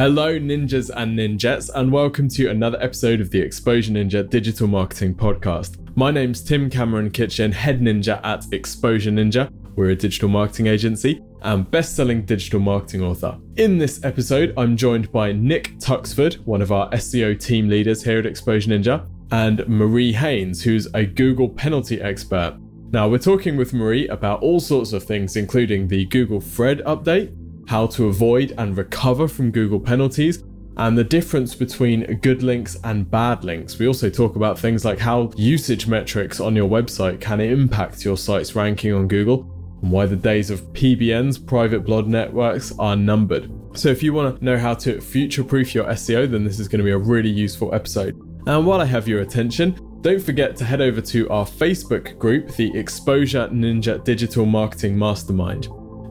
Hello, ninjas and ninjets, and welcome to another episode of the Exposure Ninja Digital Marketing Podcast. My name's Tim Cameron Kitchen, head ninja at Exposure Ninja. We're a digital marketing agency and best selling digital marketing author. In this episode, I'm joined by Nick Tuxford, one of our SEO team leaders here at Exposure Ninja, and Marie Haynes, who's a Google penalty expert. Now, we're talking with Marie about all sorts of things, including the Google Fred update, how to avoid and recover from Google penalties, and the difference between good links and bad links. We also talk about things like how usage metrics on your website can impact your site's ranking on Google, and why the days of PBNs, private blog networks, are numbered. So, if you want to know how to future proof your SEO, then this is going to be a really useful episode. And while I have your attention, don't forget to head over to our Facebook group, the Exposure Ninja Digital Marketing Mastermind.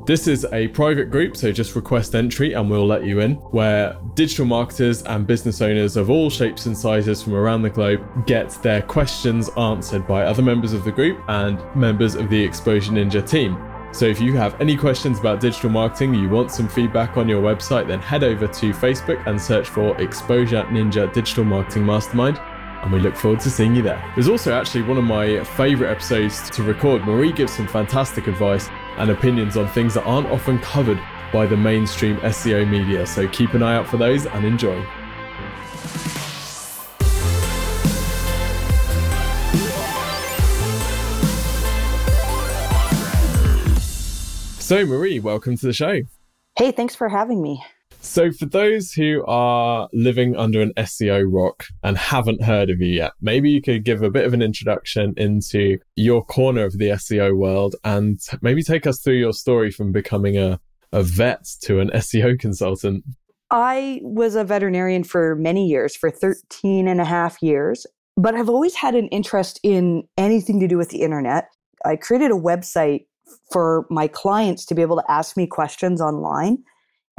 This is a private group, so just request entry and we'll let you in, where digital marketers and business owners of all shapes and sizes from around the globe get their questions answered by other members of the group and members of the Exposure Ninja team. So if you have any questions about digital marketing, you want some feedback on your website, then head over to Facebook and search for Exposure Ninja Digital Marketing Mastermind and we look forward to seeing you there. There's also actually one of my favorite episodes to record. Marie gives some fantastic advice and opinions on things that aren't often covered by the mainstream SEO media. So keep an eye out for those and enjoy. So, Marie, welcome to the show. Hey, thanks for having me. So, for those who are living under an SEO rock and haven't heard of you yet, maybe you could give a bit of an introduction into your corner of the SEO world and maybe take us through your story from becoming a, a vet to an SEO consultant. I was a veterinarian for many years, for 13 and a half years, but I've always had an interest in anything to do with the internet. I created a website for my clients to be able to ask me questions online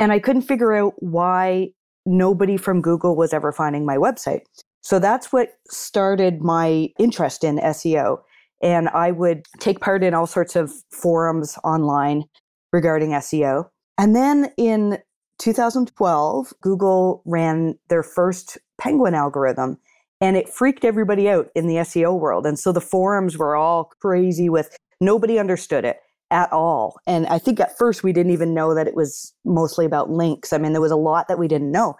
and I couldn't figure out why nobody from Google was ever finding my website. So that's what started my interest in SEO. And I would take part in all sorts of forums online regarding SEO. And then in 2012, Google ran their first Penguin algorithm and it freaked everybody out in the SEO world. And so the forums were all crazy with nobody understood it at all. And I think at first we didn't even know that it was mostly about links. I mean, there was a lot that we didn't know.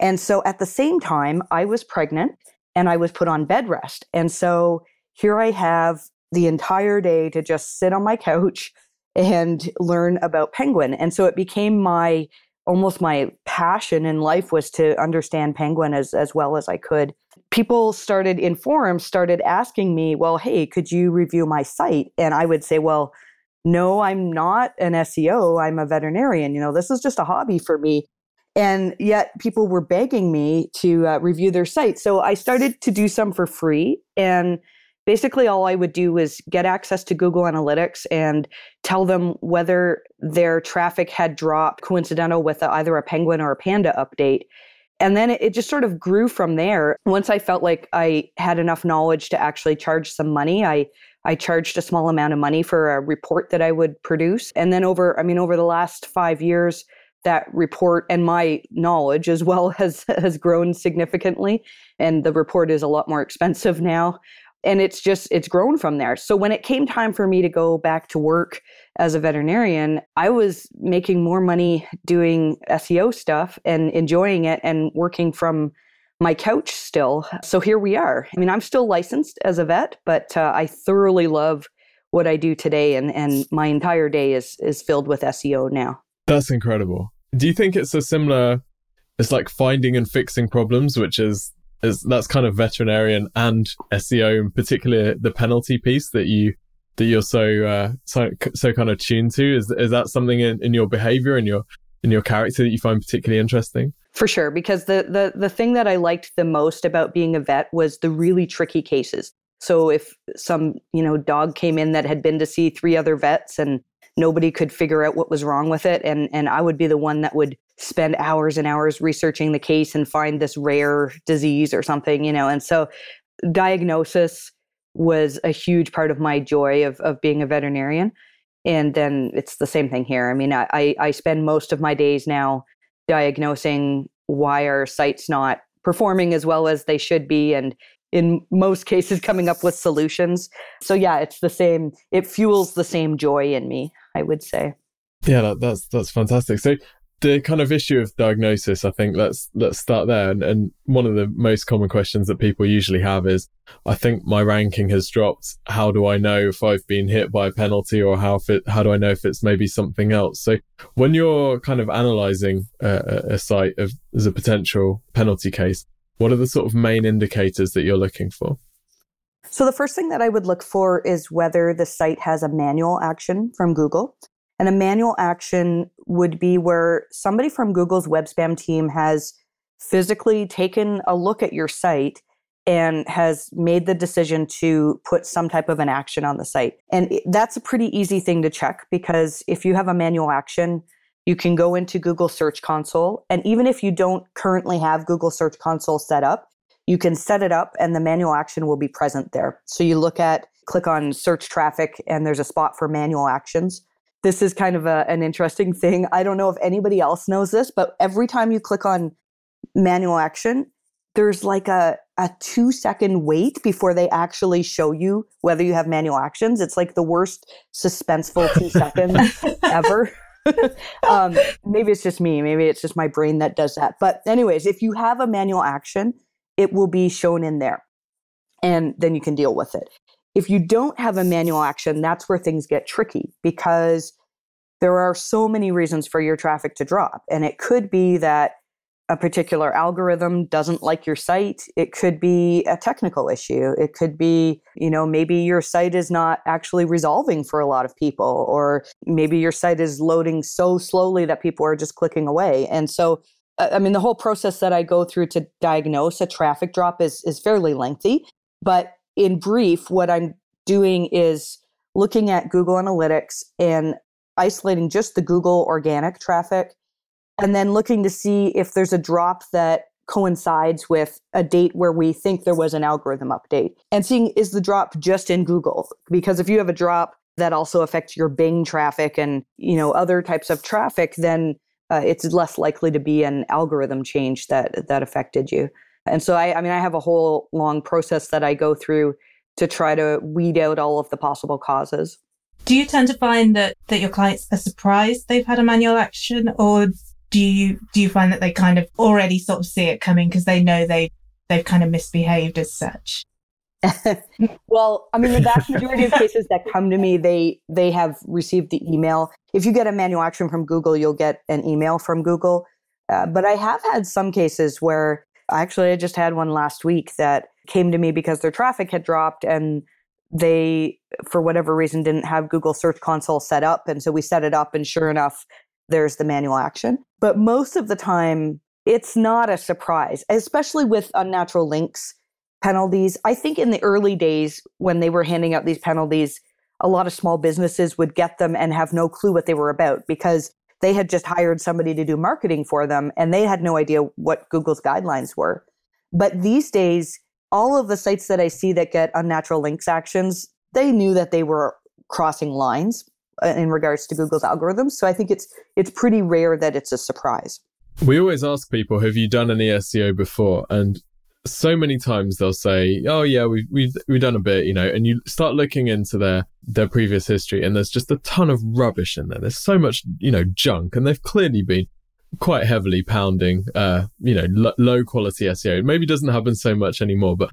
And so at the same time, I was pregnant and I was put on bed rest. And so here I have the entire day to just sit on my couch and learn about penguin. And so it became my almost my passion in life was to understand penguin as as well as I could. People started in forums started asking me, "Well, hey, could you review my site?" And I would say, "Well, no, I'm not an SEO. I'm a veterinarian. You know, this is just a hobby for me. And yet people were begging me to uh, review their site. So I started to do some for free. And basically, all I would do was get access to Google Analytics and tell them whether their traffic had dropped coincidental with a, either a penguin or a panda update. And then it, it just sort of grew from there. Once I felt like I had enough knowledge to actually charge some money, I I charged a small amount of money for a report that I would produce. And then over, I mean, over the last five years, that report and my knowledge as well has has grown significantly. And the report is a lot more expensive now. And it's just it's grown from there. So when it came time for me to go back to work as a veterinarian, I was making more money doing SEO stuff and enjoying it and working from my couch still. So here we are. I mean, I'm still licensed as a vet, but uh, I thoroughly love what I do today, and and my entire day is is filled with SEO now. That's incredible. Do you think it's a similar? It's like finding and fixing problems, which is is that's kind of veterinarian and SEO, in particular the penalty piece that you that you're so uh, so so kind of tuned to. Is is that something in, in your behavior and your in your character that you find particularly interesting? For sure, because the the the thing that I liked the most about being a vet was the really tricky cases. So if some, you know, dog came in that had been to see three other vets and nobody could figure out what was wrong with it and and I would be the one that would spend hours and hours researching the case and find this rare disease or something, you know. And so diagnosis was a huge part of my joy of of being a veterinarian. And then it's the same thing here. I mean, I I spend most of my days now diagnosing why our site's not performing as well as they should be and in most cases coming up with solutions. So yeah, it's the same it fuels the same joy in me, I would say. Yeah, that, that's that's fantastic. So the kind of issue of diagnosis, I think let's let's start there. And, and one of the most common questions that people usually have is, I think my ranking has dropped. How do I know if I've been hit by a penalty, or how it, how do I know if it's maybe something else? So when you're kind of analysing a, a site of, as a potential penalty case, what are the sort of main indicators that you're looking for? So the first thing that I would look for is whether the site has a manual action from Google. And a manual action would be where somebody from Google's web spam team has physically taken a look at your site and has made the decision to put some type of an action on the site. And that's a pretty easy thing to check because if you have a manual action, you can go into Google Search Console. And even if you don't currently have Google Search Console set up, you can set it up and the manual action will be present there. So you look at, click on search traffic, and there's a spot for manual actions this is kind of a, an interesting thing. I don't know if anybody else knows this, but every time you click on manual action, there's like a, a two second wait before they actually show you whether you have manual actions. It's like the worst suspenseful two seconds ever. um, maybe it's just me. Maybe it's just my brain that does that. But, anyways, if you have a manual action, it will be shown in there and then you can deal with it. If you don't have a manual action, that's where things get tricky because there are so many reasons for your traffic to drop. And it could be that a particular algorithm doesn't like your site. It could be a technical issue. It could be, you know, maybe your site is not actually resolving for a lot of people, or maybe your site is loading so slowly that people are just clicking away. And so, I mean, the whole process that I go through to diagnose a traffic drop is, is fairly lengthy. But in brief, what I'm doing is looking at Google Analytics and isolating just the Google organic traffic, and then looking to see if there's a drop that coincides with a date where we think there was an algorithm update and seeing is the drop just in Google. Because if you have a drop that also affects your Bing traffic and you know other types of traffic then uh, it's less likely to be an algorithm change that that affected you and so I, I mean, I have a whole long process that I go through to try to weed out all of the possible causes. Do you tend to find that that your clients are surprised they've had a manual action, or do you do you find that they kind of already sort of see it coming because they know they they've kind of misbehaved as such? well, I mean, the vast majority of cases that come to me, they they have received the email. If you get a manual action from Google, you'll get an email from Google. Uh, but I have had some cases where Actually, I just had one last week that came to me because their traffic had dropped and they, for whatever reason, didn't have Google Search Console set up. And so we set it up, and sure enough, there's the manual action. But most of the time, it's not a surprise, especially with unnatural links penalties. I think in the early days when they were handing out these penalties, a lot of small businesses would get them and have no clue what they were about because they had just hired somebody to do marketing for them and they had no idea what Google's guidelines were. But these days, all of the sites that I see that get unnatural links actions, they knew that they were crossing lines uh, in regards to Google's algorithms. So I think it's it's pretty rare that it's a surprise. We always ask people, have you done any SEO before? And so many times they'll say, "Oh yeah, we've we've we've done a bit," you know, and you start looking into their their previous history, and there's just a ton of rubbish in there. There's so much, you know, junk, and they've clearly been quite heavily pounding, uh, you know, low quality SEO. It maybe doesn't happen so much anymore, but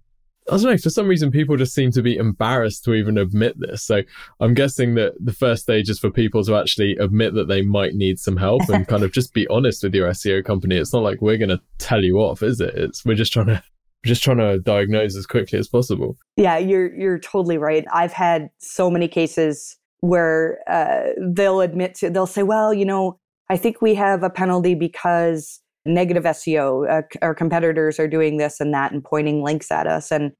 I don't know. For some reason, people just seem to be embarrassed to even admit this. So I'm guessing that the first stage is for people to actually admit that they might need some help and kind of just be honest with your SEO company. It's not like we're going to tell you off, is it? It's we're just trying to just trying to diagnose as quickly as possible. Yeah, you're you're totally right. I've had so many cases where uh, they'll admit to they'll say, "Well, you know, I think we have a penalty because negative SEO. Uh, our competitors are doing this and that and pointing links at us." And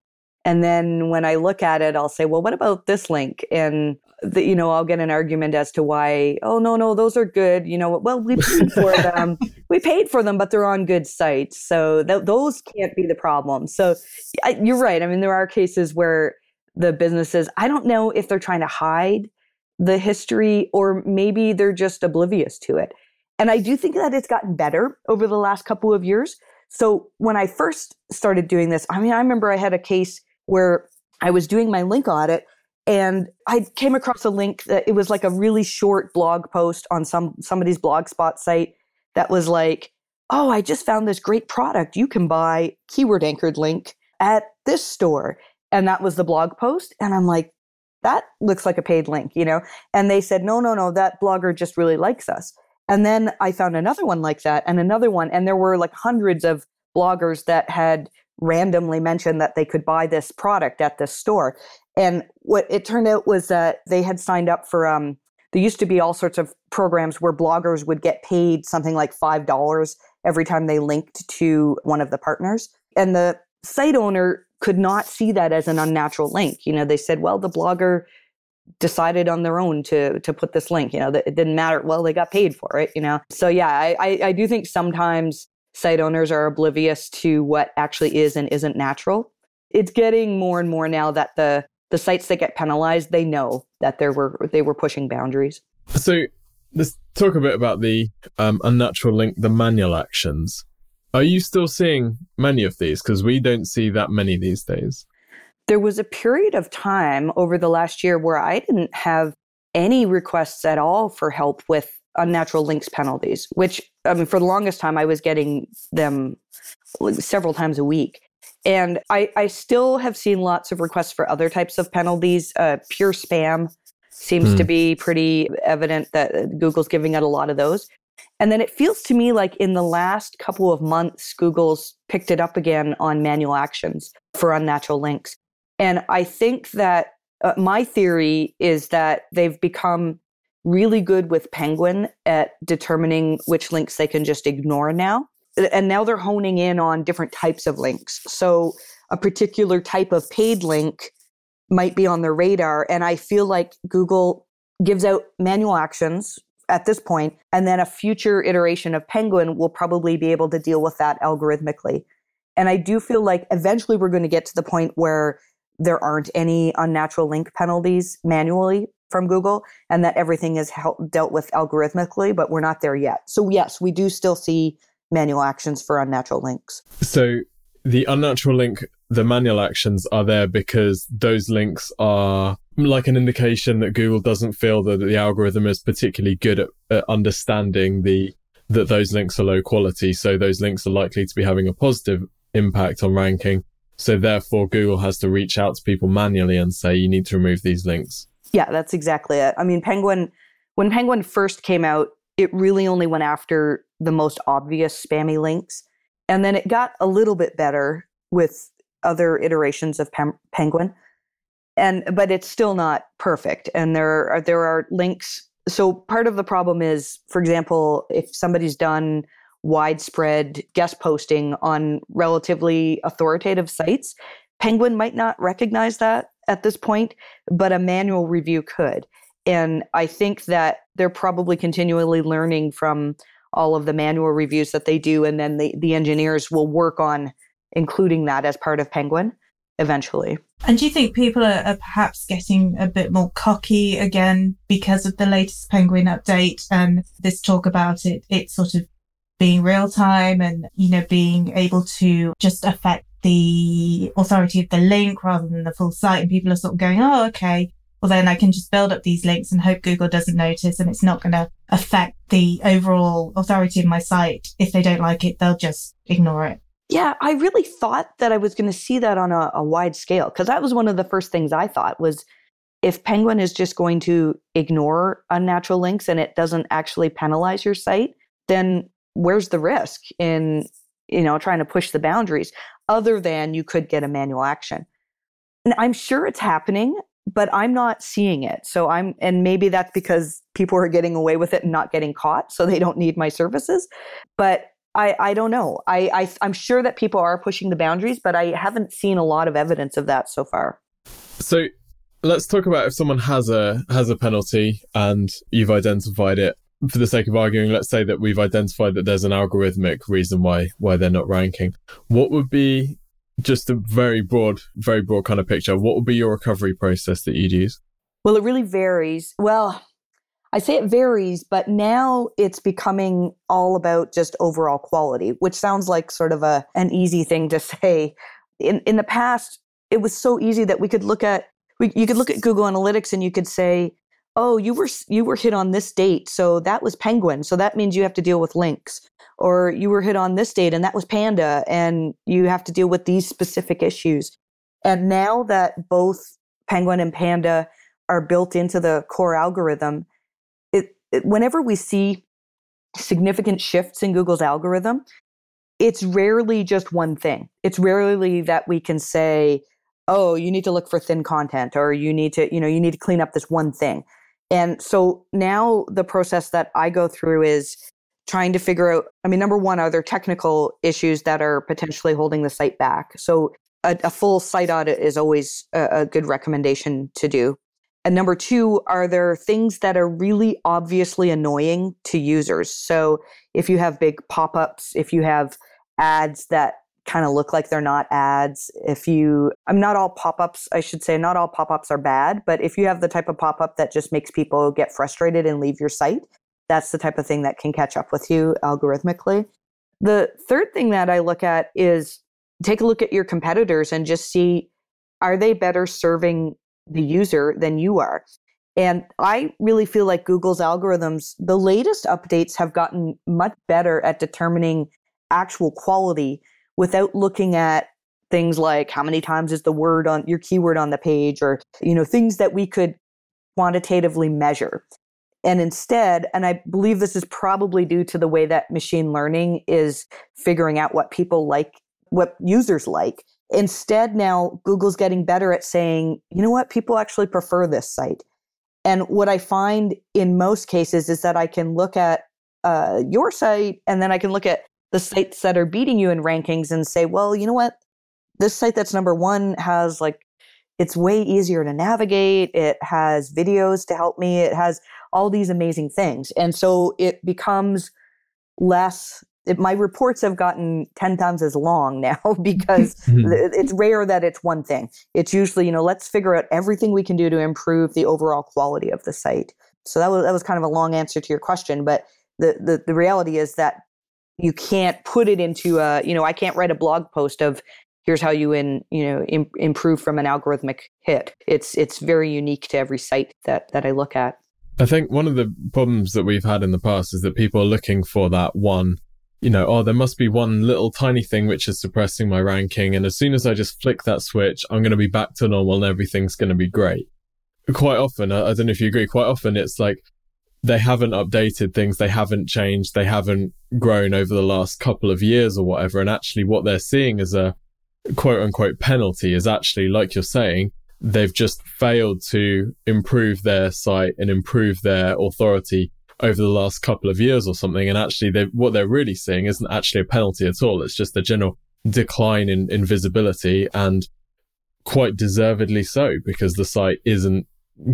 and then when I look at it, I'll say, "Well, what about this link?" And the, you know, I'll get an argument as to why, oh, no, no, those are good. You know, well, we paid for them. we paid for them, but they're on good sites. So th- those can't be the problem. So I, you're right. I mean, there are cases where the businesses, I don't know if they're trying to hide the history or maybe they're just oblivious to it. And I do think that it's gotten better over the last couple of years. So when I first started doing this, I mean, I remember I had a case where I was doing my link audit and I came across a link that it was like a really short blog post on some somebody's blogspot site that was like, "Oh, I just found this great product. You can buy keyword anchored link at this store." And that was the blog post and I'm like, that looks like a paid link, you know? And they said, "No, no, no, that blogger just really likes us." And then I found another one like that and another one and there were like hundreds of bloggers that had randomly mentioned that they could buy this product at this store. And what it turned out was that they had signed up for um there used to be all sorts of programs where bloggers would get paid something like $5 every time they linked to one of the partners. And the site owner could not see that as an unnatural link. You know, they said, well, the blogger decided on their own to to put this link. You know, it didn't matter. Well, they got paid for it. You know, so yeah, I I, I do think sometimes site owners are oblivious to what actually is and isn't natural. It's getting more and more now that the the sites that get penalized, they know that they were they were pushing boundaries. So let's talk a bit about the um, unnatural link, the manual actions. Are you still seeing many of these? Because we don't see that many these days. There was a period of time over the last year where I didn't have any requests at all for help with unnatural links penalties, which I mean, for the longest time, I was getting them several times a week. And I, I still have seen lots of requests for other types of penalties. Uh, pure spam seems mm. to be pretty evident that Google's giving out a lot of those. And then it feels to me like in the last couple of months, Google's picked it up again on manual actions for unnatural links. And I think that uh, my theory is that they've become really good with Penguin at determining which links they can just ignore now and now they're honing in on different types of links. So a particular type of paid link might be on their radar. And I feel like Google gives out manual actions at this point, and then a future iteration of Penguin will probably be able to deal with that algorithmically. And I do feel like eventually we're going to get to the point where there aren't any unnatural link penalties manually from Google and that everything is dealt with algorithmically, but we're not there yet. So, yes, we do still see manual actions for unnatural links. So the unnatural link, the manual actions are there because those links are like an indication that Google doesn't feel that the algorithm is particularly good at, at understanding the that those links are low quality. So those links are likely to be having a positive impact on ranking. So therefore, Google has to reach out to people manually and say, you need to remove these links. Yeah, that's exactly it. I mean, Penguin, when Penguin first came out, it really only went after the most obvious spammy links. And then it got a little bit better with other iterations of Pem- Penguin. And but it's still not perfect. And there are there are links. So part of the problem is, for example, if somebody's done widespread guest posting on relatively authoritative sites, Penguin might not recognize that at this point, but a manual review could. And I think that they're probably continually learning from all of the manual reviews that they do. And then the, the engineers will work on including that as part of Penguin eventually. And do you think people are, are, perhaps getting a bit more cocky again because of the latest Penguin update and this talk about it, it sort of being real time and, you know, being able to just affect the authority of the link rather than the full site. And people are sort of going, oh, okay, well, then I can just build up these links and hope Google doesn't notice and it's not going to affect the overall authority of my site. If they don't like it, they'll just ignore it. Yeah, I really thought that I was going to see that on a, a wide scale because that was one of the first things I thought was if Penguin is just going to ignore unnatural links and it doesn't actually penalize your site, then where's the risk in you know trying to push the boundaries other than you could get a manual action? And I'm sure it's happening but I'm not seeing it. So I'm, and maybe that's because people are getting away with it and not getting caught, so they don't need my services. But I, I don't know. I, I, I'm sure that people are pushing the boundaries, but I haven't seen a lot of evidence of that so far. So let's talk about if someone has a has a penalty and you've identified it. For the sake of arguing, let's say that we've identified that there's an algorithmic reason why why they're not ranking. What would be just a very broad, very broad kind of picture, what would be your recovery process that you'd use? Well, it really varies. Well, I say it varies, but now it's becoming all about just overall quality, which sounds like sort of a an easy thing to say. In in the past, it was so easy that we could look at we, you could look at Google Analytics and you could say, "Oh, you were you were hit on this date, so that was Penguin, so that means you have to deal with links." Or you were hit on this date and that was Panda, and you have to deal with these specific issues. And now that both Penguin and Panda are built into the core algorithm, it, it, whenever we see significant shifts in Google's algorithm, it's rarely just one thing. It's rarely that we can say, oh, you need to look for thin content or you need to, you know, you need to clean up this one thing. And so now the process that I go through is trying to figure out I mean, number one, are there technical issues that are potentially holding the site back? So a, a full site audit is always a, a good recommendation to do. And number two, are there things that are really obviously annoying to users? So if you have big pop ups, if you have ads that kind of look like they're not ads, if you, I'm not all pop ups, I should say, not all pop ups are bad, but if you have the type of pop up that just makes people get frustrated and leave your site, that's the type of thing that can catch up with you algorithmically. The third thing that I look at is take a look at your competitors and just see are they better serving the user than you are? And I really feel like Google's algorithms, the latest updates have gotten much better at determining actual quality without looking at things like how many times is the word on your keyword on the page or you know things that we could quantitatively measure and instead and i believe this is probably due to the way that machine learning is figuring out what people like what users like. Instead, now Google's getting better at saying, you know what, people actually prefer this site. And what I find in most cases is that I can look at uh, your site and then I can look at the sites that are beating you in rankings and say, well, you know what, this site that's number one has like, it's way easier to navigate. It has videos to help me. It has all these amazing things. And so it becomes less it, my reports have gotten 10 times as long now because mm-hmm. it's rare that it's one thing. It's usually, you know, let's figure out everything we can do to improve the overall quality of the site. So that was that was kind of a long answer to your question, but the the, the reality is that you can't put it into a, you know, I can't write a blog post of here's how you in, you know, Im- improve from an algorithmic hit. It's it's very unique to every site that that I look at. I think one of the problems that we've had in the past is that people are looking for that one you know, oh, there must be one little tiny thing which is suppressing my ranking. And as soon as I just flick that switch, I'm going to be back to normal and everything's going to be great. Quite often, I, don't know if you agree, quite often it's like they haven't updated things, they haven't changed, they haven't grown over the last couple of years or whatever. And actually, what they're seeing as a quote unquote penalty is actually, like you're saying, they've just failed to improve their site and improve their authority over the last couple of years or something. And actually, they, what they're really seeing isn't actually a penalty at all. It's just a general decline in, in visibility and quite deservedly so because the site isn't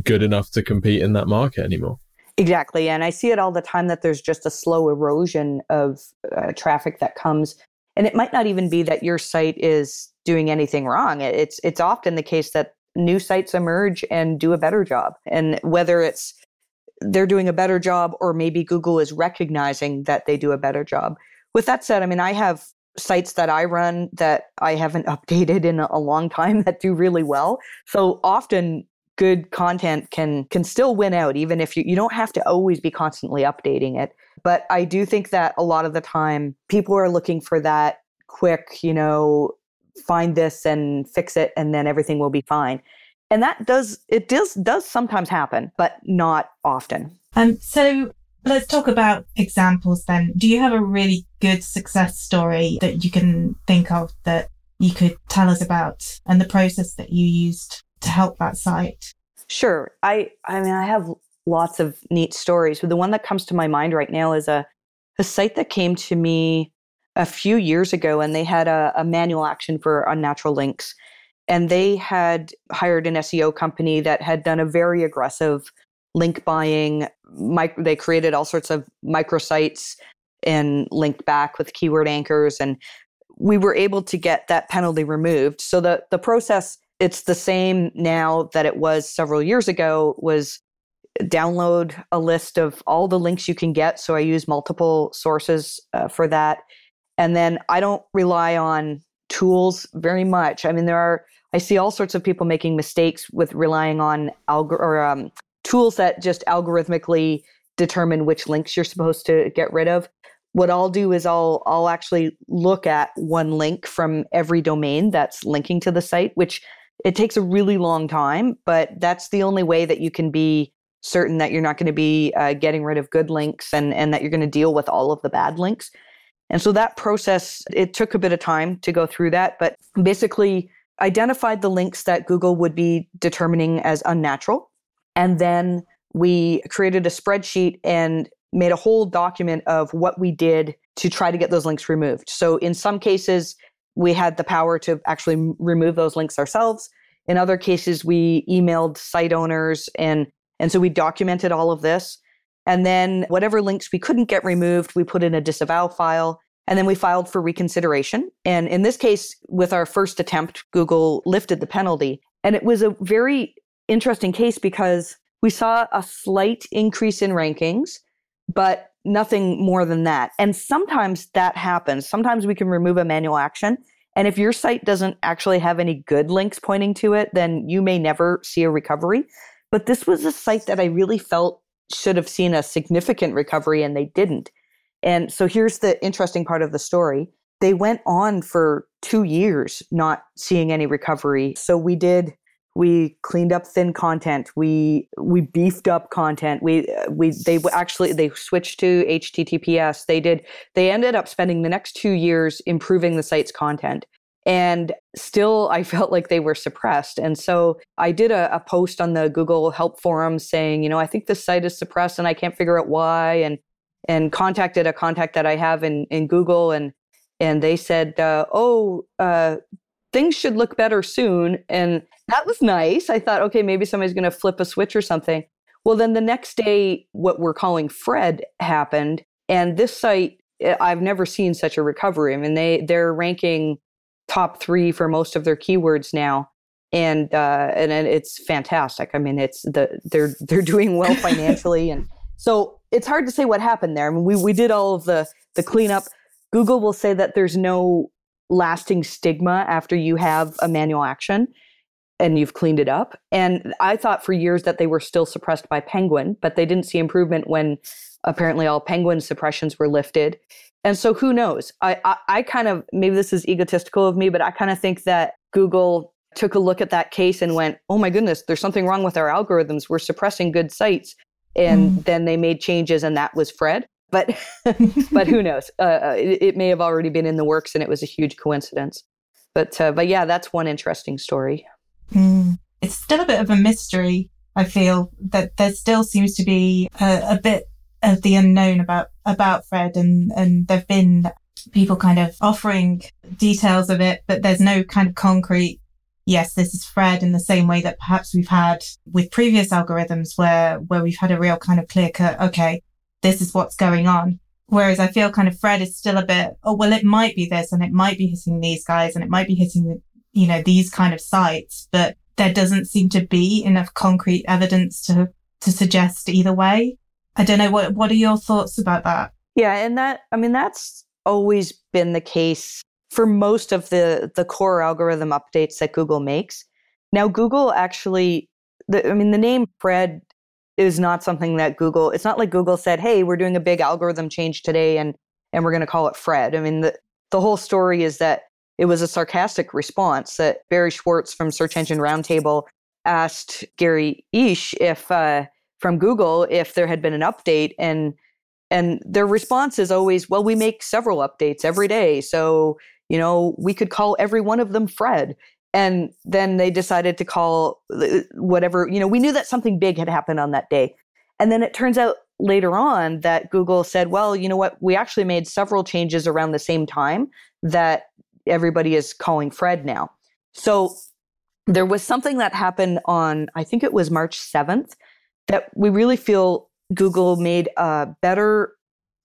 good enough to compete in that market anymore. Exactly. And I see it all the time that there's just a slow erosion of uh, traffic that comes. And it might not even be that your site is doing anything wrong. It's it's often the case that new sites emerge and do a better job. And whether it's they're doing a better job or maybe Google is recognizing that they do a better job. With that said, I mean, I have sites that I run that I haven't updated in a long time that do really well. So often good content can can still win out even if you you don't have to always be constantly updating it. But I do think that a lot of the time people are looking for that quick, you know, find this and fix it and then everything will be fine. And that does it does does sometimes happen but not often. Um so let's talk about examples then. Do you have a really good success story that you can think of that you could tell us about and the process that you used to help that site? Sure. I i mean i have lots of neat stories. But the one that comes to my mind right now is a a site that came to me a few years ago and they had a, a manual action for unnatural links and they had hired an SEO company that had done a very aggressive link buying. they created all sorts of microsites and linked back with keyword anchors, and we were able to get that penalty removed. So the the process it's the same now that it was several years ago. Was download a list of all the links you can get. So I use multiple sources uh, for that. And then I don't rely on tools very much. I mean, there are, I see all sorts of people making mistakes with relying on algor- or, um, tools that just algorithmically determine which links you're supposed to get rid of. What I'll do is I'll I'll actually look at one link from every domain that's linking to the site, which it takes a really long time, but that's the only way that you can be certain that you're not going to be uh, getting rid of good links and and that you're going to deal with all of the bad links. And so that process it took a bit of time to go through that, but basically identified the links that Google would be determining as unnatural and then we created a spreadsheet and made a whole document of what we did to try to get those links removed. So in some cases, we had the power to actually remove those links ourselves. In other cases, we emailed site owners and and so we documented all of this. And then whatever links we couldn't get removed, we put in a disavow file. And then we filed for reconsideration. And in this case, with our first attempt, Google lifted the penalty. And it was a very interesting case because we saw a slight increase in rankings, but nothing more than that. And sometimes that happens. Sometimes we can remove a manual action. And if your site doesn't actually have any good links pointing to it, then you may never see a recovery. But this was a site that I really felt should have seen a significant recovery and they didn't. And so here's the interesting part of the story. They went on for two years not seeing any recovery. So we did we cleaned up thin content we we beefed up content we we they actually they switched to https they did they ended up spending the next 2 years improving the site's content and still i felt like they were suppressed and so i did a, a post on the google help forum saying you know i think this site is suppressed and i can't figure out why and and contacted a contact that i have in in google and and they said uh, oh uh, things should look better soon. And that was nice. I thought, okay, maybe somebody's going to flip a switch or something. Well, then the next day, what we're calling Fred happened. And this site, eh, I've never seen such a recovery. I mean, they, they're ranking top three for most of their keywords now. And, uh, and it's fantastic. I mean, it's the, they're, they're doing well financially. and so it's hard to say what happened there. I mean, we, we did all of the, the cleanup. Google will say that there's no lasting stigma after you have a manual action and you've cleaned it up. And I thought for years that they were still suppressed by Penguin, but they didn't see improvement when apparently all Penguin suppressions were lifted. And so who knows? I, I, I kind of, maybe this is egotistical of me, but I kind of think that Google took a look at that case and went, oh my goodness, there's something wrong with our algorithms. We're suppressing good sites. And mm. then they made changes, and that was Fred but but who knows? Uh, uh, it, it, may have already been in the works, and it was a huge coincidence. But uh, but yeah, that's one interesting story. Mm. It's still a bit of a mystery. I feel that there still seems to be a, a bit of the unknown about about Fred, and and there've been people kind of offering details of it, but there's no kind of concrete. Yes, this is Fred in the same way that perhaps we've had with previous algorithms where, where we've had a real kind of clear cut, okay, this is what's going on. Whereas I feel kind of Fred is still a bit, oh, well, it might be this and it might be hitting these guys and it might be hitting, you know, these kind of sites, but there doesn't seem to be enough concrete evidence to, to suggest either way. I don't know. What, what are your thoughts about that? Yeah. And that, I mean, that's always been the case for most of the, the core algorithm updates that Google makes. Now, Google actually, the, I mean, the name Fred is not something that Google, it's not like Google said, hey, we're doing a big algorithm change today and, and we're going to call it Fred. I mean, the, the whole story is that it was a sarcastic response that Barry Schwartz from Search Engine Roundtable asked Gary Illyes if, uh, from Google, if there had been an update and and their response is always, well, we make several updates every day. So, you know, we could call every one of them Fred. And then they decided to call uh, whatever you know we knew that something big had happened on that day. And then it turns out later on that google said well you know what? We actually made several changes around the same time that everybody is calling fred now. So there was something that happened on i think it was march 7th that we really feel google made a better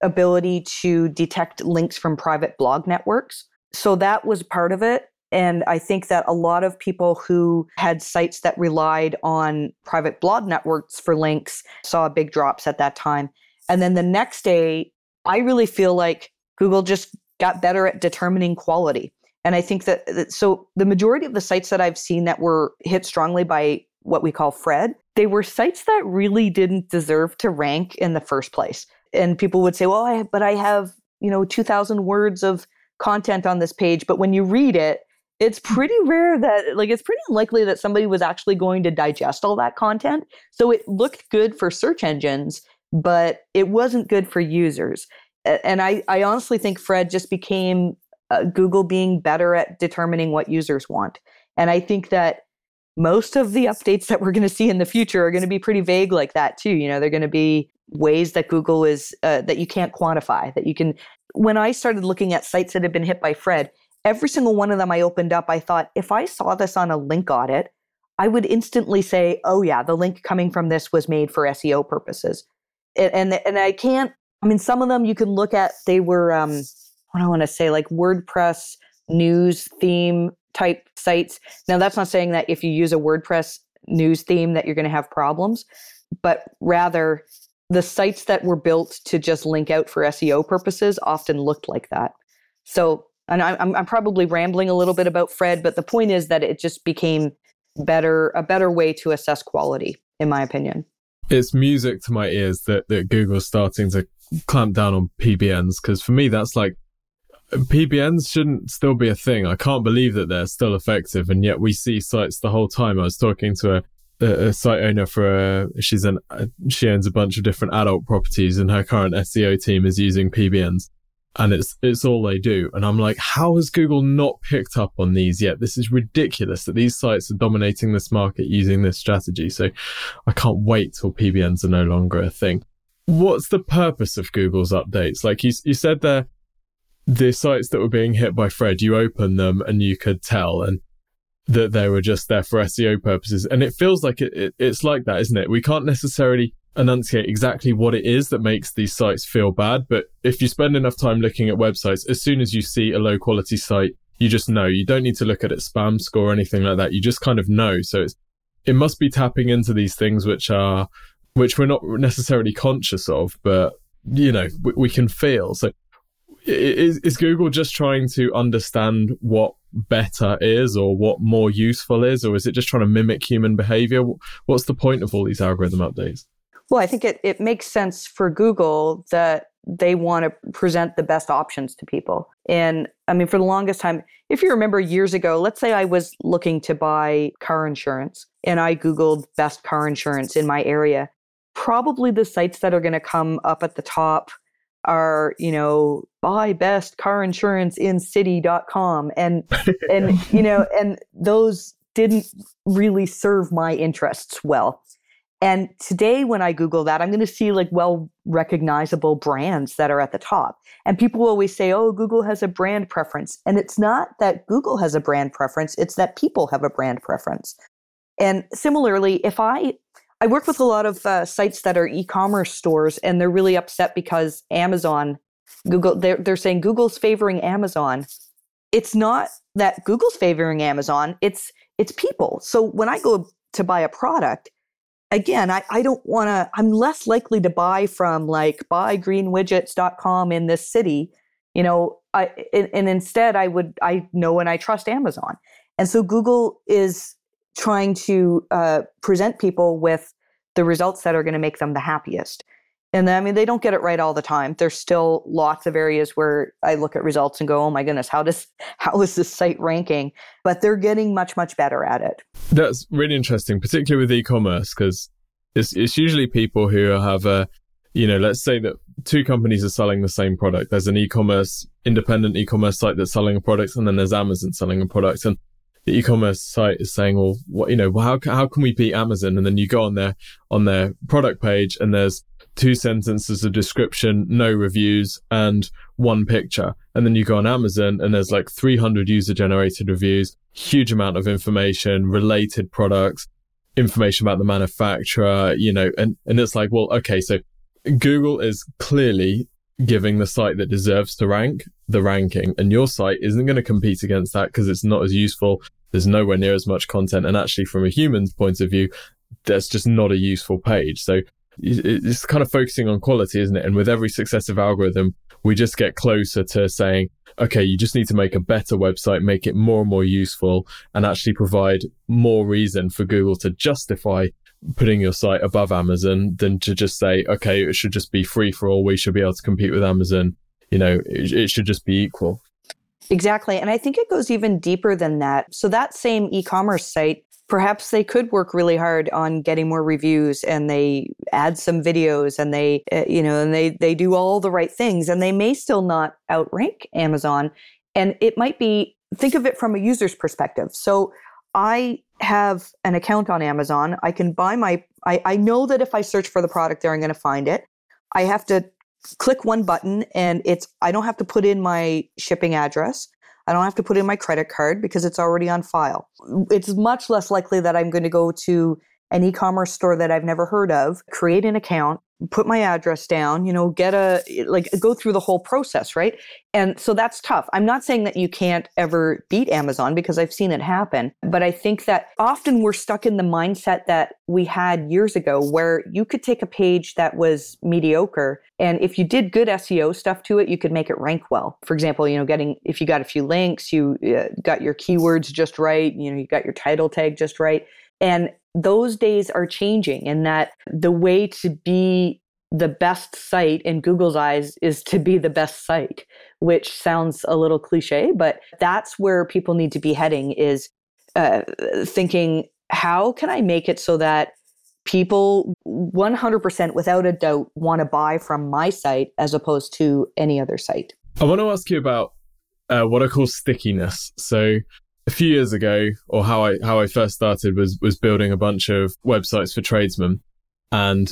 ability to detect links from private blog networks so that was part of it And I think that a lot of people who had sites that relied on private blog networks for links saw big drops at that time. And then the next day, I really feel like Google just got better at determining quality. And I think that, so the majority of the sites that I've seen that were hit strongly by what we call Fred, they were sites that really didn't deserve to rank in the first place. And people would say, well, I, but I have, you know, 2000 words of content on this page. But when you read it, it's pretty rare that, like, it's pretty unlikely that somebody was actually going to digest all that content. So it looked good for search engines, but it wasn't good for users. And I, I honestly think Fred just became uh, Google being better at determining what users want. And I think that most of the updates that we're going to see in the future are going to be pretty vague like that too you know they're going to be ways that google is uh, that you can't quantify that you can when i started looking at sites that had been hit by fred every single one of them i opened up i thought if i saw this on a link audit i would instantly say oh yeah the link coming from this was made for seo purposes. And and, and i can't i mean some of them you can look at they were um what i want to say like wordpress news theme type sites. Now, that's not saying that if you use a WordPress news theme that you're going to have problems, but rather the sites that were built to just link out for SEO purposes often looked like that. So, and I'm, I'm probably rambling a little bit about Fred, but the point is that it just became better, a better way to assess quality, in my opinion. It's music to my ears that, that Google's starting to clamp down on PBNs because for me, that's like PBNs shouldn't still be a thing. I can't believe that they're still effective, and yet we see sites the whole time. I was talking to a, a, site owner for a, she's an a, she owns a bunch of different adult properties, and her current SEO team is using PBNs, and it's it's all they do. And I'm like, how has Google not picked up on these yet? This is ridiculous that these sites are dominating this market using this strategy. So I can't wait till PBNs are no longer a thing. What's the purpose of Google's updates? Like you you said there the sites that were being hit by Fred, you open them and you could tell and that they were just there for SEO purposes. And it feels like it, it, it's like that, isn't it? We can't necessarily enunciate exactly what it is that makes these sites feel bad. But if you spend enough time looking at websites, as soon as you see a low quality site, you just know. You don't need to look at its spam score or anything like that. You just kind of know. So it's, it must be tapping into these things which are, which we're not necessarily conscious of, but you know, we, we can feel. So is, is Google just trying to understand what better is or what more useful is, or is it just trying to mimic human behavior? What's the point of all these algorithm updates? Well, I think it, it makes sense for Google that they want to present the best options to people. And I mean, for the longest time, if you remember years ago, let's say I was looking to buy car insurance and I Googled best car insurance in my area, probably the sites that are going to come up at the top are, you know, buy best car insurance in city.com and and you know, and those didn't really serve my interests well. And today when I Google that, I'm going to see like well recognizable brands that are at the top. And people always say, oh, Google has a brand preference. And it's not that Google has a brand preference, it's that people have a brand preference. And similarly, if I I work with a lot of uh, sites that are e-commerce stores, and they're really upset because Amazon, Google, they're they're saying Google's favoring Amazon. It's not that Google's favoring Amazon. It's it's people. So when I go to buy a product, again, I, I don't want to, I'm less likely to buy from like buygreenwidgets.com in this city, you know, I, and, and instead I would, I know and I trust Amazon. And so Google is trying to uh, present people with the results that are going to make them the happiest. And I mean, they don't get it right all the time. There's still lots of areas where I look at results and go, "Oh my goodness, how does how is this site ranking?" But they're getting much much better at it. That's really interesting, particularly with e-commerce, because it's it's usually people who have a, you know, let's say that two companies are selling the same product. There's an e-commerce independent e-commerce site that's selling a product, and then there's Amazon selling a product, and the e-commerce site is saying, well, what, you know, how, how can we beat Amazon? And then you go on their, on their product page and there's two sentences of description, no reviews and one picture. And then you go on Amazon and there's like 300 user generated reviews, huge amount of information, related products, information about the manufacturer, you know, and, and it's like, well, okay, so Google is clearly giving the site that deserves to rank the ranking. And your site isn't going to compete against that because it's not as useful. There's nowhere near as much content. And actually, from a human's point of view, that's just not a useful page. So it's kind of focusing on quality, isn't it? And with every successive algorithm, we just get closer to saying, okay, you just need to make a better website, make it more and more useful, and actually provide more reason for Google to justify putting your site above Amazon than to just say, okay, it should just be free for all. We should be able to compete with Amazon. You know, it, it should just be equal. Exactly. And I think it goes even deeper than that. So that same e-commerce site perhaps they could work really hard on getting more reviews and they add some videos and they uh, you know and they they do all the right things and they may still not outrank Amazon and it might be think of it from a user's perspective so I have an account on Amazon. I can buy my I, I know that if I search for the product there I'm going to find it. I have to click one button and it's I don't have to put in my shipping address. I don't have to put in my credit card because it's already on file. It's much less likely that I'm going to go to an e-commerce store that I've never heard of, create an account, put my address down, you know, get a, like, go through the whole process, right? And so that's tough. I'm not saying that you can't ever beat Amazon because I've seen it happen, but I think that often we're stuck in the mindset that we had years ago where you could take a page that was mediocre and if you did good SEO stuff to it, you could make it rank well. For example, you know, getting, if you got a few links, you uh, got your keywords just right, you know, you got your title tag just right. And those days are changing and that the way to be the best site in Google's eyes is to be the best site, which sounds a little cliche, but that's where people need to be heading is uh, thinking, how can I make it so that people 100% without a doubt want to buy from my site as opposed to any other site? I want to ask you about uh, what I call stickiness. So a few years ago, or how I how I first started was was building a bunch of websites for tradesmen, and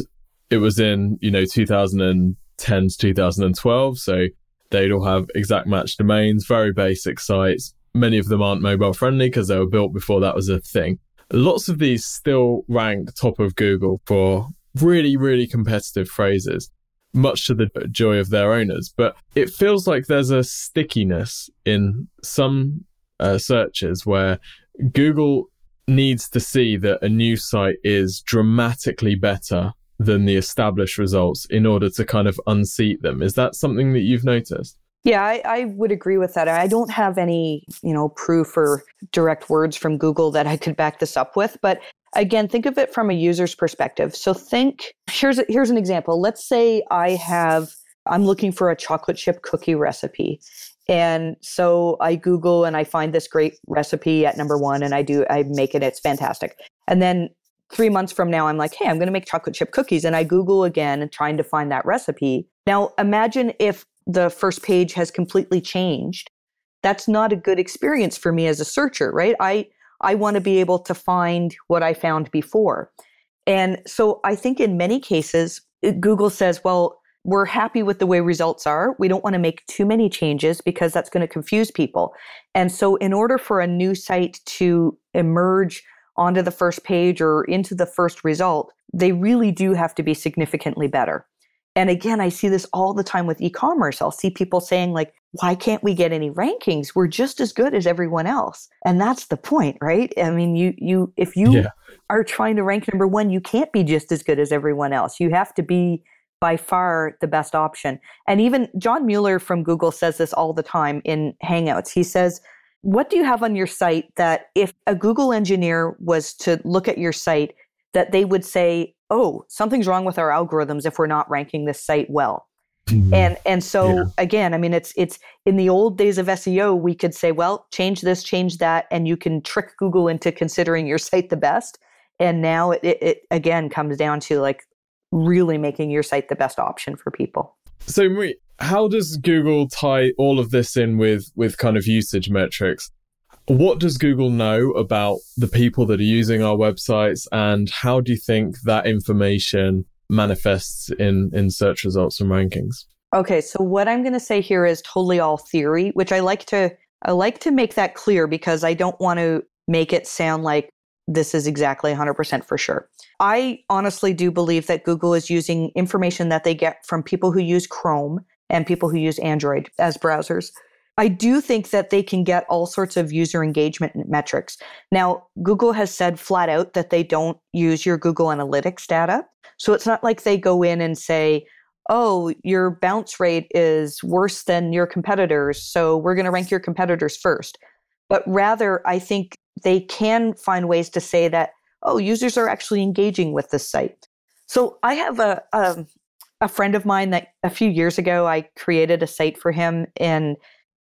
it was in you know 2010 to 2012. So they'd all have exact match domains, very basic sites. Many of them aren't mobile friendly because they were built before that was a thing. Lots of these still rank top of Google for really really competitive phrases much to the joy of their owners. But it feels like there's a stickiness in some uh, searches where Google needs to see that a new site is dramatically better than the established results in order to kind of unseat them. Is that something that you've noticed? Yeah, I, I, would agree with that. I don't have any, you know, proof or direct words from Google that I could back this up with. But again, think of it from a user's perspective. So think here's a, here's an example. Let's say I have I'm looking for a chocolate chip cookie recipe, and so I Google and I find this great recipe at number one and I do, I make it. It's fantastic. And then three months from now, I'm like, hey, I'm going to make chocolate chip cookies. And I Google again trying to find that recipe. Now, imagine if the first page has completely changed. That's not a good experience for me as a searcher, right? I, I want to be able to find what I found before. And so I think in many cases, Google says, well, we're happy with the way results are. We don't want to make too many changes because that's going to confuse people. And so, in order for a new site to emerge onto the first page or into the first result, they really do have to be significantly better. And again, I see this all the time with e commerce. I'll see people saying, like, why can't we get any rankings? We're just as good as everyone else. And that's the point, right? I mean, you, you, if you yeah. are trying to rank number one, you can't be just as good as everyone else. You have to be by far the best option. And even John Mueller from Google says this all the time in Hangouts. He says, What do you have on your site that if a Google engineer was to look at your site, that they would say, Oh, something's wrong with our algorithms if we're not ranking this site well? Mm-hmm. And and so yeah. again, I mean, it's it's in the old days of SEO, we could say, well, change this, change that, and you can trick Google into considering your site the best. And now it, it, it again comes down to like really making your site the best option for people. So, Marie, how does Google tie all of this in with with kind of usage metrics? What does Google know about the people that are using our websites, and how do you think that information manifests in in search results and rankings? Okay, so what I'm going to say here is totally all theory, which I like to I like to make that clear because I don't want to make it sound like this is exactly 100% for sure. I honestly do believe that Google is using information that they get from people who use Chrome and people who use Android as browsers. I do think that they can get all sorts of user engagement metrics. Now, Google has said flat out that they don't use your Google Analytics data. So it's not like they go in and say, oh, your bounce rate is worse than your competitors. So we're going to rank your competitors first. But rather, I think they can find ways to say that, oh, users are actually engaging with this site. So I have a, a, um, a friend of mine that a few years ago I created a site for him, and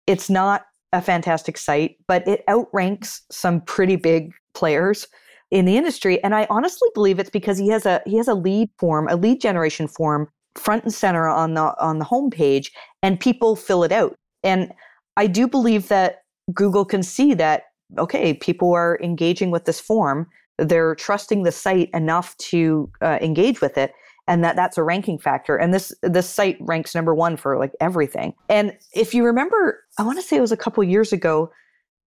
it's not a fantastic site, but it outranks some pretty big players in the industry. And I honestly believe it's because he has a he has a lead form, a lead generation form front and center on the on the homepage, and people fill it out. And I do believe that Google can see that okay, people are engaging with this form. They're trusting the site enough to uh, engage with it and that that's a ranking factor and this this site ranks number 1 for like everything and if you remember i want to say it was a couple years ago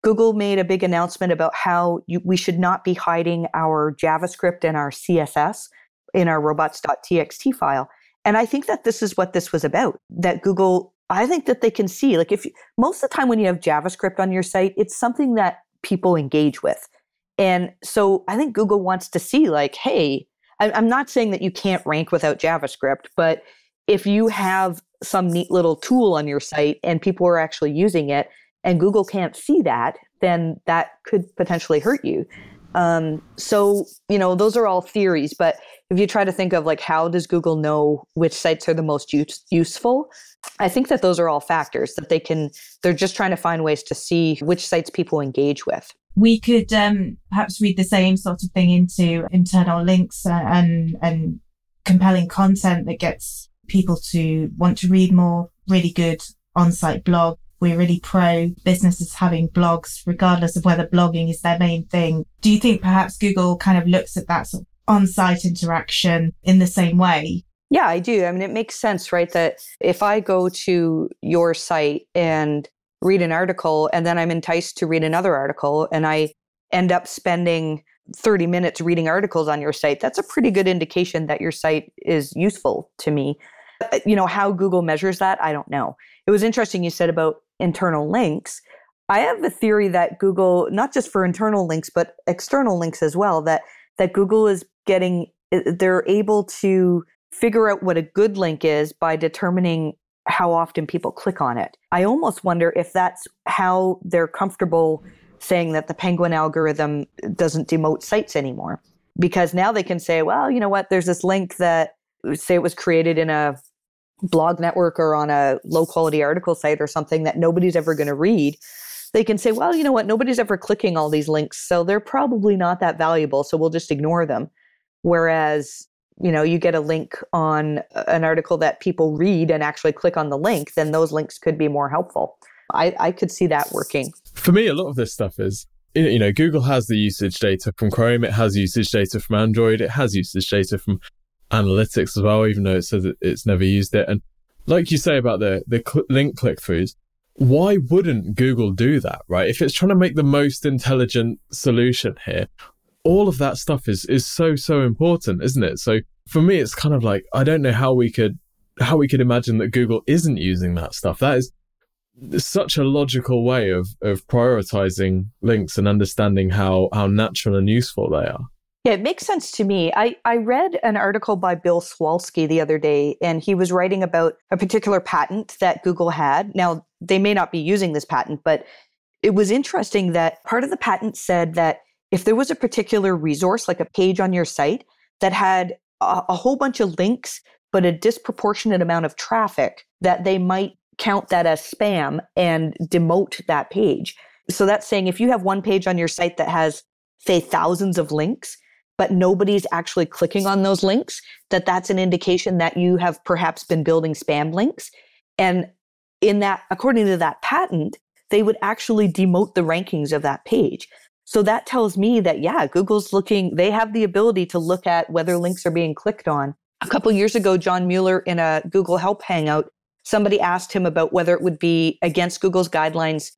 google made a big announcement about how you, we should not be hiding our javascript and our css in our robots.txt file and i think that this is what this was about that google i think that they can see like if you, most of the time when you have javascript on your site it's something that people engage with and so i think google wants to see like hey I'm not saying that you can't rank without JavaScript, but if you have some neat little tool on your site and people are actually using it and Google can't see that, then that could potentially hurt you. Um, so, you know, those are all theories, but if you try to think of like how does Google know which sites are the most use- useful, I think that those are all factors that they can, they're just trying to find ways to see which sites people engage with we could um, perhaps read the same sort of thing into internal links and and compelling content that gets people to want to read more really good on-site blog. We're really pro businesses having blogs, regardless of whether blogging is their main thing. Do you think perhaps Google kind of looks at that sort of on-site interaction in the same way? Yeah, I do. I mean, it makes sense, right? That if I go to your site and read an article and then I'm enticed to read another article and I end up spending 30 minutes reading articles on your site, that's a pretty good indication that your site is useful to me. Uh, you know, how Google measures that, I don't know. It was interesting you said about internal links. I have a theory that Google, not just for internal links, but external links as well, that that Google is getting they're able to figure out what a good link is by determining how often people click on it. I almost wonder if that's how they're comfortable saying that the penguin algorithm doesn't demote sites anymore. Because now they can say, well, you know what, there's this link that say it was created in a blog network or on a low quality article site or something that nobody's ever going to read. They can say, well, you know what, nobody's ever clicking all these links, so they're probably not that valuable, so we'll just ignore them. Whereas you know you get a link on an article that people read and actually click on the link then those links could be more helpful i, I could see that working for me a lot of this stuff is you know google has the usage data from chrome it has usage data from android it has usage data from analytics as well even though it says it's never used it. And like you say about the the cl- link click-throughs why wouldn't google do that right? If it's trying to make the most intelligent solution here all of that stuff is is so so important isn't it? So for me it's kind of like i don't know how we could how we could imagine that google isn't using that stuff. That is such a logical way of of prioritizing links and understanding how how natural and useful they are yeah, it makes sense to me. I, I read an article by Bill Slawski the other day, and he was writing about a particular patent that Google had. Now, they may not be using this patent, but it was interesting that part of the patent said that if there was a particular resource, like a page on your site that had a, a whole bunch of links, but a disproportionate amount of traffic, that they might count that as spam and demote that page. So that's saying if you have one page on your site that has, say, thousands of links, but nobody's actually clicking on those links, that that's an indication that you have perhaps been building spam links. And in that, according to that patent, they would actually demote the rankings of that page. So that tells me that, yeah, Google's looking, they have the ability to look at whether links are being clicked on. A couple years ago, John Mueller in a Google Help Hangout, somebody asked him about whether it would be against Google's guidelines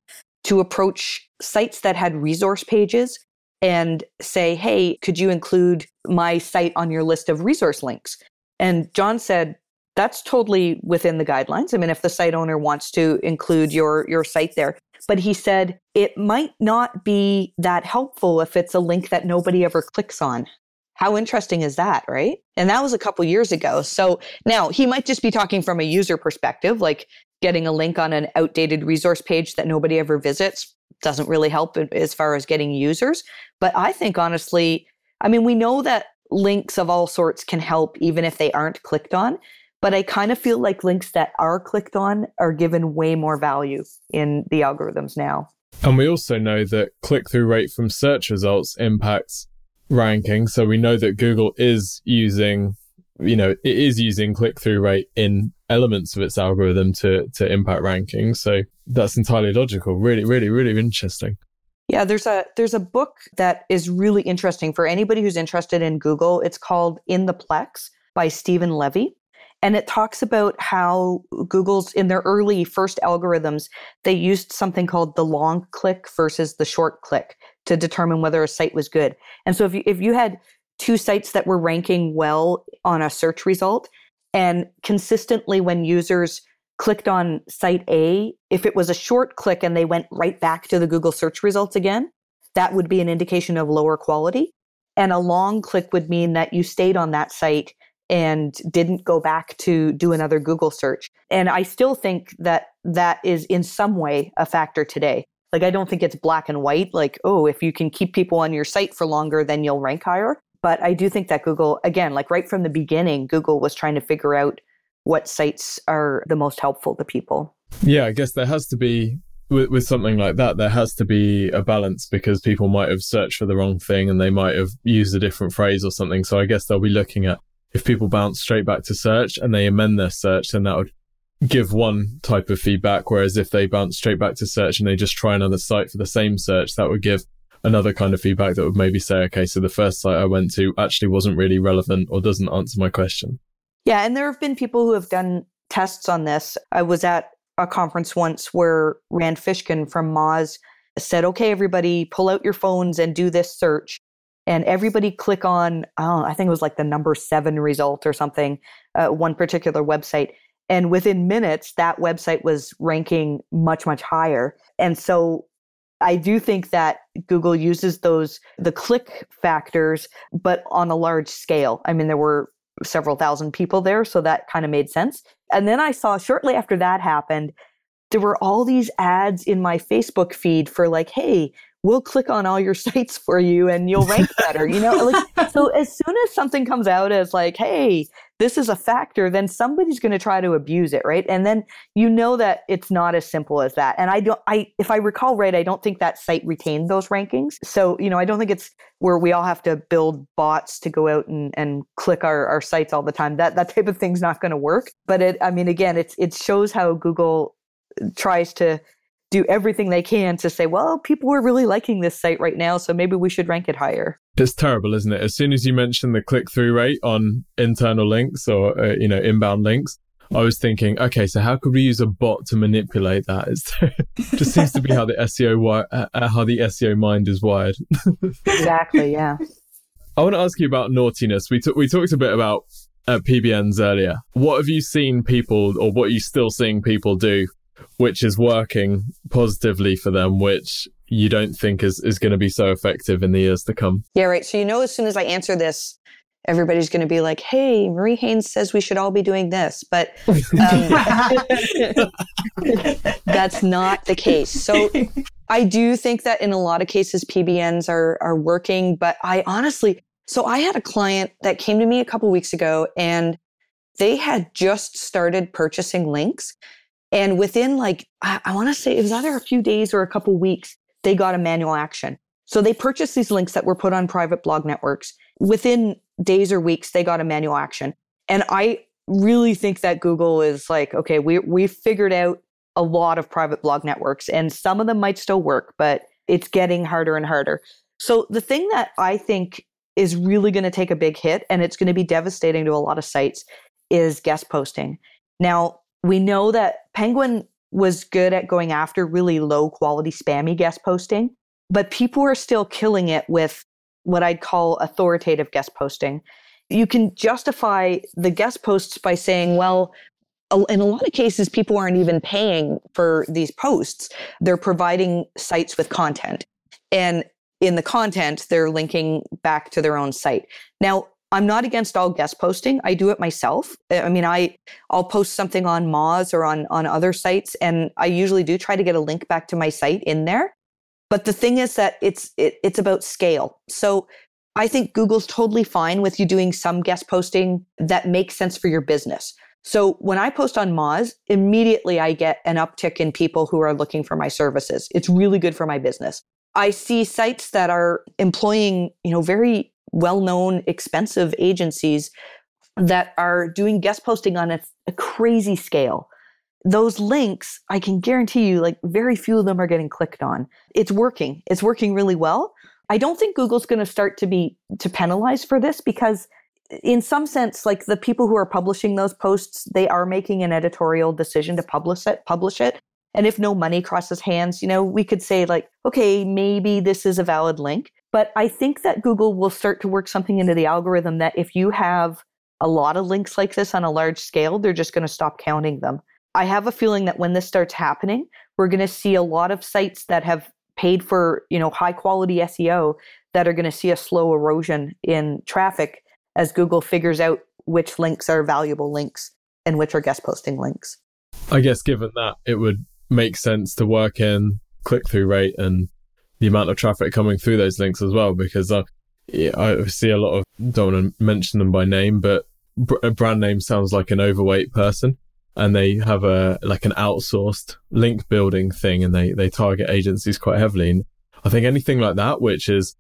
to approach sites that had resource pages and say, hey, could you include my site on your list of resource links? And John said, that's totally within the guidelines. I mean, if the site owner wants to include your your site there. But he said it might not be that helpful if it's a link that nobody ever clicks on. How interesting is that, right? And that was a couple years ago. So now he might just be talking from a user perspective, like getting a link on an outdated resource page that nobody ever visits doesn't really help as far as getting users. But I think honestly, I mean, we know that links of all sorts can help even if they aren't clicked on. But I kind of feel like links that are clicked on are given way more value in the algorithms now. And we also know that click through rate from search results impacts ranking. So we know that Google is using, you know, it is using click through rate in elements of its algorithm to, to impact rankings. So that's entirely logical. Really, really, really interesting. Yeah, there's a there's a book that is really interesting for anybody who's interested in Google. It's called In the Plex by Steven Levy. And it talks about how Google's in their early first algorithms, they used something called the long click versus the short click to determine whether a site was good. And so if you, if you had two sites that were ranking well on a search result and consistently when users clicked on site A, if it was a short click and they went right back to the Google search results again, that would be an indication of lower quality. And a long click would mean that you stayed on that site and didn't go back to do another Google search. And I still think that that is in some way a factor today. Like, I don't think it's black and white, like, oh, if you can keep people on your site for longer, then you'll rank higher. But I do think that Google, again, like right from the beginning, Google was trying to figure out what sites are the most helpful to people. Yeah, I guess there has to be with, with something like that, there has to be a balance because people might have searched for the wrong thing and they might have used a different phrase or something. So I guess they'll be looking at if people bounce straight back to search and they amend their search, then that would give one type of feedback. Whereas if they bounce straight back to search and they just try another site for the same search, that would give another kind of feedback that would maybe say, okay, so the first site I went to actually wasn't really relevant or doesn't answer my question. Yeah. And there have been people who have done tests on this. I was at a conference once where Rand Fishkin from Moz said, okay, everybody pull out your phones and do this search and everybody click on oh, i think it was like the number seven result or something uh, one particular website and within minutes that website was ranking much much higher and so i do think that google uses those the click factors but on a large scale. I mean there were several thousand people there so that kind of made sense. And then i saw shortly after that happened there were all these ads in my facebook feed for like hey we'll click on all your sites for you and you'll rank better you know like so as soon as something comes out as like hey this is a factor then somebody's going to try to abuse it right? And then you know that it's not as simple as that. And i don't i if i recall right i don't think that site retained those rankings. So you know i don't think it's where we all have to build bots to go out and, and click our, our sites all the time. That that type of thing's not going to work. But it i mean again it's it shows how google tries to do everything they can to say, well, people are really liking this site right now, so maybe we should rank it higher. It's terrible, isn't it? As soon as you mention the click through rate on internal links or uh, you know inbound links, I was thinking, okay, so how could we use a bot to manipulate that? It just seems to be how the SEO wi- uh, uh, how the SEO mind is wired. exactly. Yeah. I want to ask you about naughtiness. We t- we talked a bit about uh, PBNs earlier. What have you seen people, or what are you still seeing people do which is working positively for them, which you don't think is, is going to be so effective in the years to come. Yeah, right. So, you know, as soon as I answer this, everybody's going to be like, hey, Marie Haynes says we should all be doing this. But um, that's not the case. So, I do think that in a lot of cases, PBNs are, are working. But I honestly, so I had a client that came to me a couple weeks ago and they had just started purchasing links and within like, I, I want to say it was either a few days or a couple weeks, they got a manual action. So they purchased these links that were put on private blog networks. Within days or weeks, they got a manual action. And I really think that Google is like, okay, we we figured out a lot of private blog networks, and some of them might still work, but it's getting harder and harder. So the thing that I think is really going to take a big hit, and it's going to be devastating to a lot of sites, is guest posting. Now, we know that Penguin was good at going after really low quality spammy guest posting, but people are still killing it with what I'd call authoritative guest posting. you can justify the guest posts by saying, well, in a lot of cases, people aren't even paying for these posts. They're providing sites with content. And in the content, they're linking back to their own site. Now, I'm not against all guest posting. I do it myself. I mean, I I'll post something on Moz or on on other sites, and I usually do try to get a link back to my site in there. But the thing is that it's it, it's about scale. So I think Google's totally fine with you doing some guest posting that makes sense for your business. So when I post on Moz, immediately I get an uptick in people who are looking for my services. It's really good for my business. I see sites that are employing, you know, very well-known expensive agencies that are doing guest posting on a, a crazy scale. Those links, I can guarantee you, like very few of them are getting clicked on. It's working. It's working really well. I don't think Google's going to start to be to penalize for this because in some sense, like the people who are publishing those posts, they are making an editorial decision to publish it, publish it. And if no money crosses hands, you know, we could say like, okay, maybe this is a valid link. But I think that Google will start to work something into the algorithm that if you have a lot of links like this on a large scale, they're just going to stop counting them. I have a feeling that when this starts happening, we're going to see a lot of sites that have paid for, you know, high quality SEO that are going to see a slow erosion in traffic as Google figures out which links are valuable links and which are guest posting links. I guess given that, it would make sense to work in click through rate and the amount of traffic coming through those links as well, because uh, I see a lot of, don't want to mention them by name, but a brand name sounds like an overweight person and they have a like an outsourced link building thing and they they target agencies quite heavily and i think anything like that which is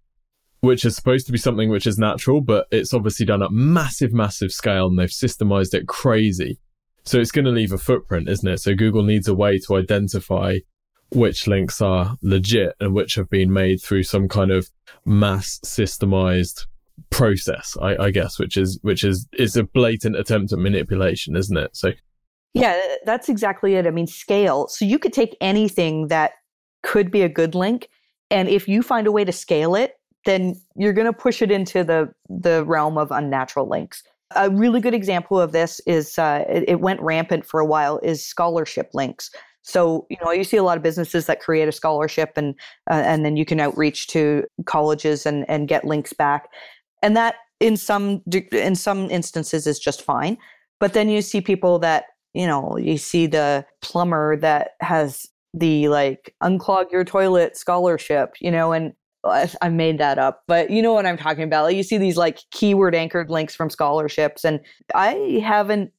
which is supposed to be something which is natural, but it's obviously done at massive, massive scale and they've systemized it crazy. So it's going to leave a footprint, isn't it? So Google needs a way to identify which links are legit and which have been made through some kind of mass systemized process, I, I guess, which is which is is a blatant attempt at manipulation, isn't it? So yeah, that's exactly it. I mean, scale. So you could take anything that could be a good link, and if you find a way to scale it then you're going to push it into the the realm of unnatural links. A really good example of this is uh, it, it, went rampant for a while is scholarship links. So you know you see a lot of businesses that create a scholarship and uh, and then you can outreach to colleges and and get links back, and that in some in some instances is just fine. But then you see people that you know you see the plumber that has the like unclog your toilet scholarship, you know, and I made that up, but you know what I'm talking about. Like you see these like keyword anchored links from scholarships, and I haven't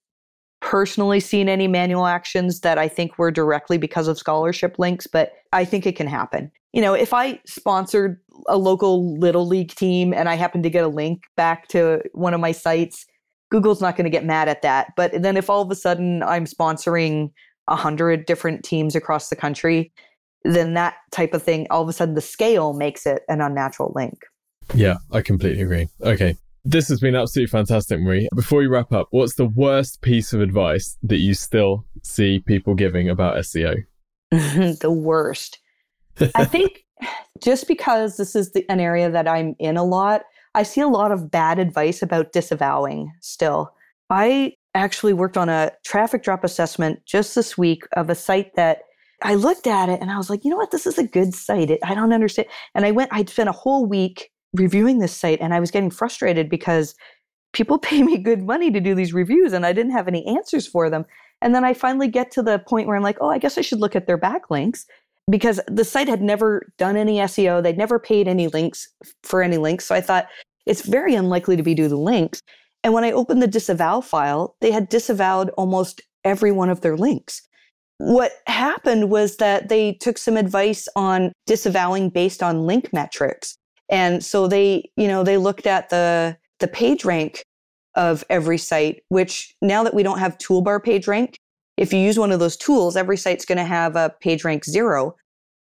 personally seen any manual actions that I think were directly because of scholarship links, but I think it can happen. You know, if I sponsored a local little league team and I happen to get a link back to one of my sites, Google's not going to get mad at that. But then if all of a sudden I'm sponsoring a hundred different teams across the country then that type of thing, all of a sudden the scale makes it an unnatural link. Yeah, I completely agree. Okay. This has been absolutely fantastic, Marie. Before we wrap up, what's the worst piece of advice that you still see people giving about SEO? the worst. I think just because this is the, an area that I'm in a lot, I see a lot of bad advice about disavowing still. I actually worked on a traffic drop assessment just this week of a site that I looked at it and I was like, you know what? This is a good site. It, I don't understand. And I went, I'd spent a whole week reviewing this site and I was getting frustrated because people pay me good money to do these reviews and I didn't have any answers for them. And then I finally get to the point where I'm like, oh, I guess I should look at their backlinks because the site had never done any SEO. They'd never paid any links for any links. So I thought it's very unlikely to be due to links. And when I opened the disavow file, they had disavowed almost every one of their links. What happened was that they took some advice on disavowing based on link metrics. And so they, you know, they looked at the the page rank of every site, which now that we don't have toolbar page rank, if you use one of those tools, every site's going to have a page rank 0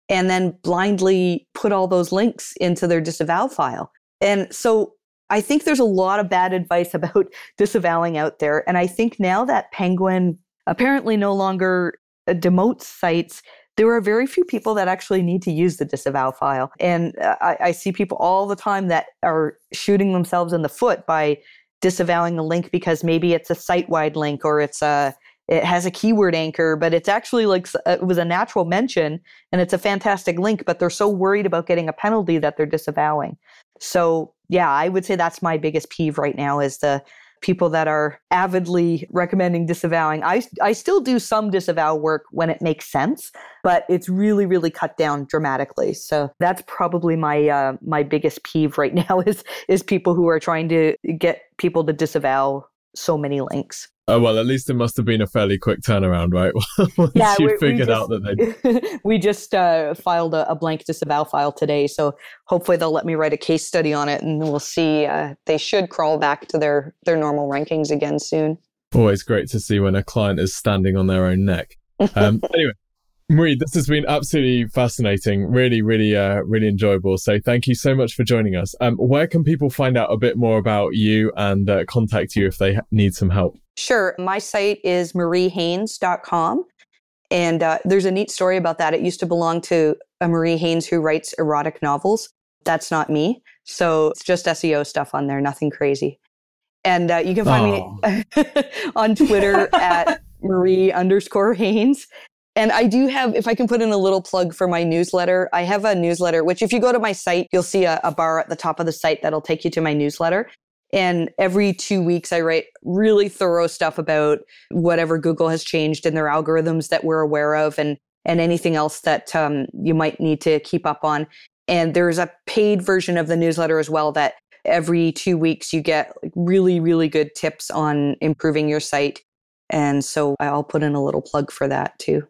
and then blindly put all those links into their disavow file. And so I think there's a lot of bad advice about disavowing out there. And I think now that Penguin apparently no longer uh, demotes sites, there are very few people that actually need to use the disavow file. And uh, I, I, see people all the time that are shooting themselves in the foot by disavowing the link because maybe it's a site wide link or it's a it has a keyword anchor, but it's actually like uh, it was a natural mention and it's a fantastic link, but they're so worried about getting a penalty that they're disavowing. So, yeah, I would say that's my biggest peeve right now is the people that are avidly recommending disavowing. I, I still do some disavow work when it makes sense, but it's really, really cut down dramatically. So that's probably my uh, my biggest peeve right now is is people who are trying to get people to disavow so many links. Oh well, at least it must have been a fairly quick turnaround, right? Once yeah, you figured just, out that they we just uh, filed a, a, blank disavow file today, so hopefully they'll let me write a case study on it, and we'll see. Uh, they should crawl back to their their normal rankings again soon. Always great to see when a client is standing on their own neck. Um, anyway, Marie, this has been absolutely fascinating. Really, really, uh, really enjoyable. So thank you so much for joining us. Um, where can people find out a bit more about you and uh, contact you if they need some help? Sure. My site is mariehaynes.com. And uh, there's a neat story about that. It used to belong to a Marie Haynes who writes erotic novels. That's not me. So it's just SEO stuff on there, nothing crazy. And uh, you can find oh. me on Twitter at Marie underscore Haynes. And I do have, if I can put in a little plug for my newsletter, I have a newsletter, which if you go to my site, you'll see a, a bar at the top of the site that'll take you to my newsletter. And every two weeks, I write really thorough stuff about whatever Google has changed in their algorithms that we're aware of and, and anything else that um, you might need to keep up on. And there's a paid version of the newsletter as well that every two weeks you get really, really good tips on improving your site. And so I'll put in a little plug for that too.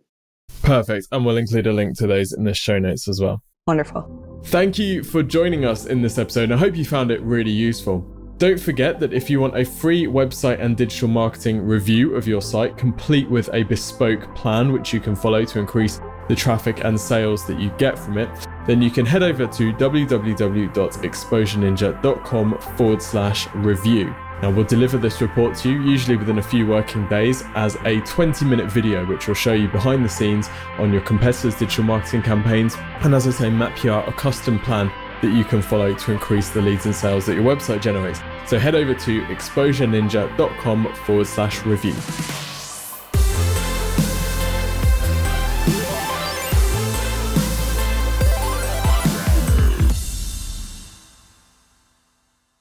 Perfect. And we'll include a link to those in the show notes as well. Wonderful. Thank you for joining us in this episode. I hope you found it really useful. Don't forget that if you want a free website and digital marketing review of your site, complete with a bespoke plan which you can follow to increase the traffic and sales that you get from it, then you can head over to www.exposureninja.com forward slash review. Now, we'll deliver this report to you, usually within a few working days, as a 20 minute video, which will show you behind the scenes on your competitors' digital marketing campaigns. And as I say, map you out a custom plan that you can follow to increase the leads and sales that your website generates. So head over to exposureninja.com forward slash review.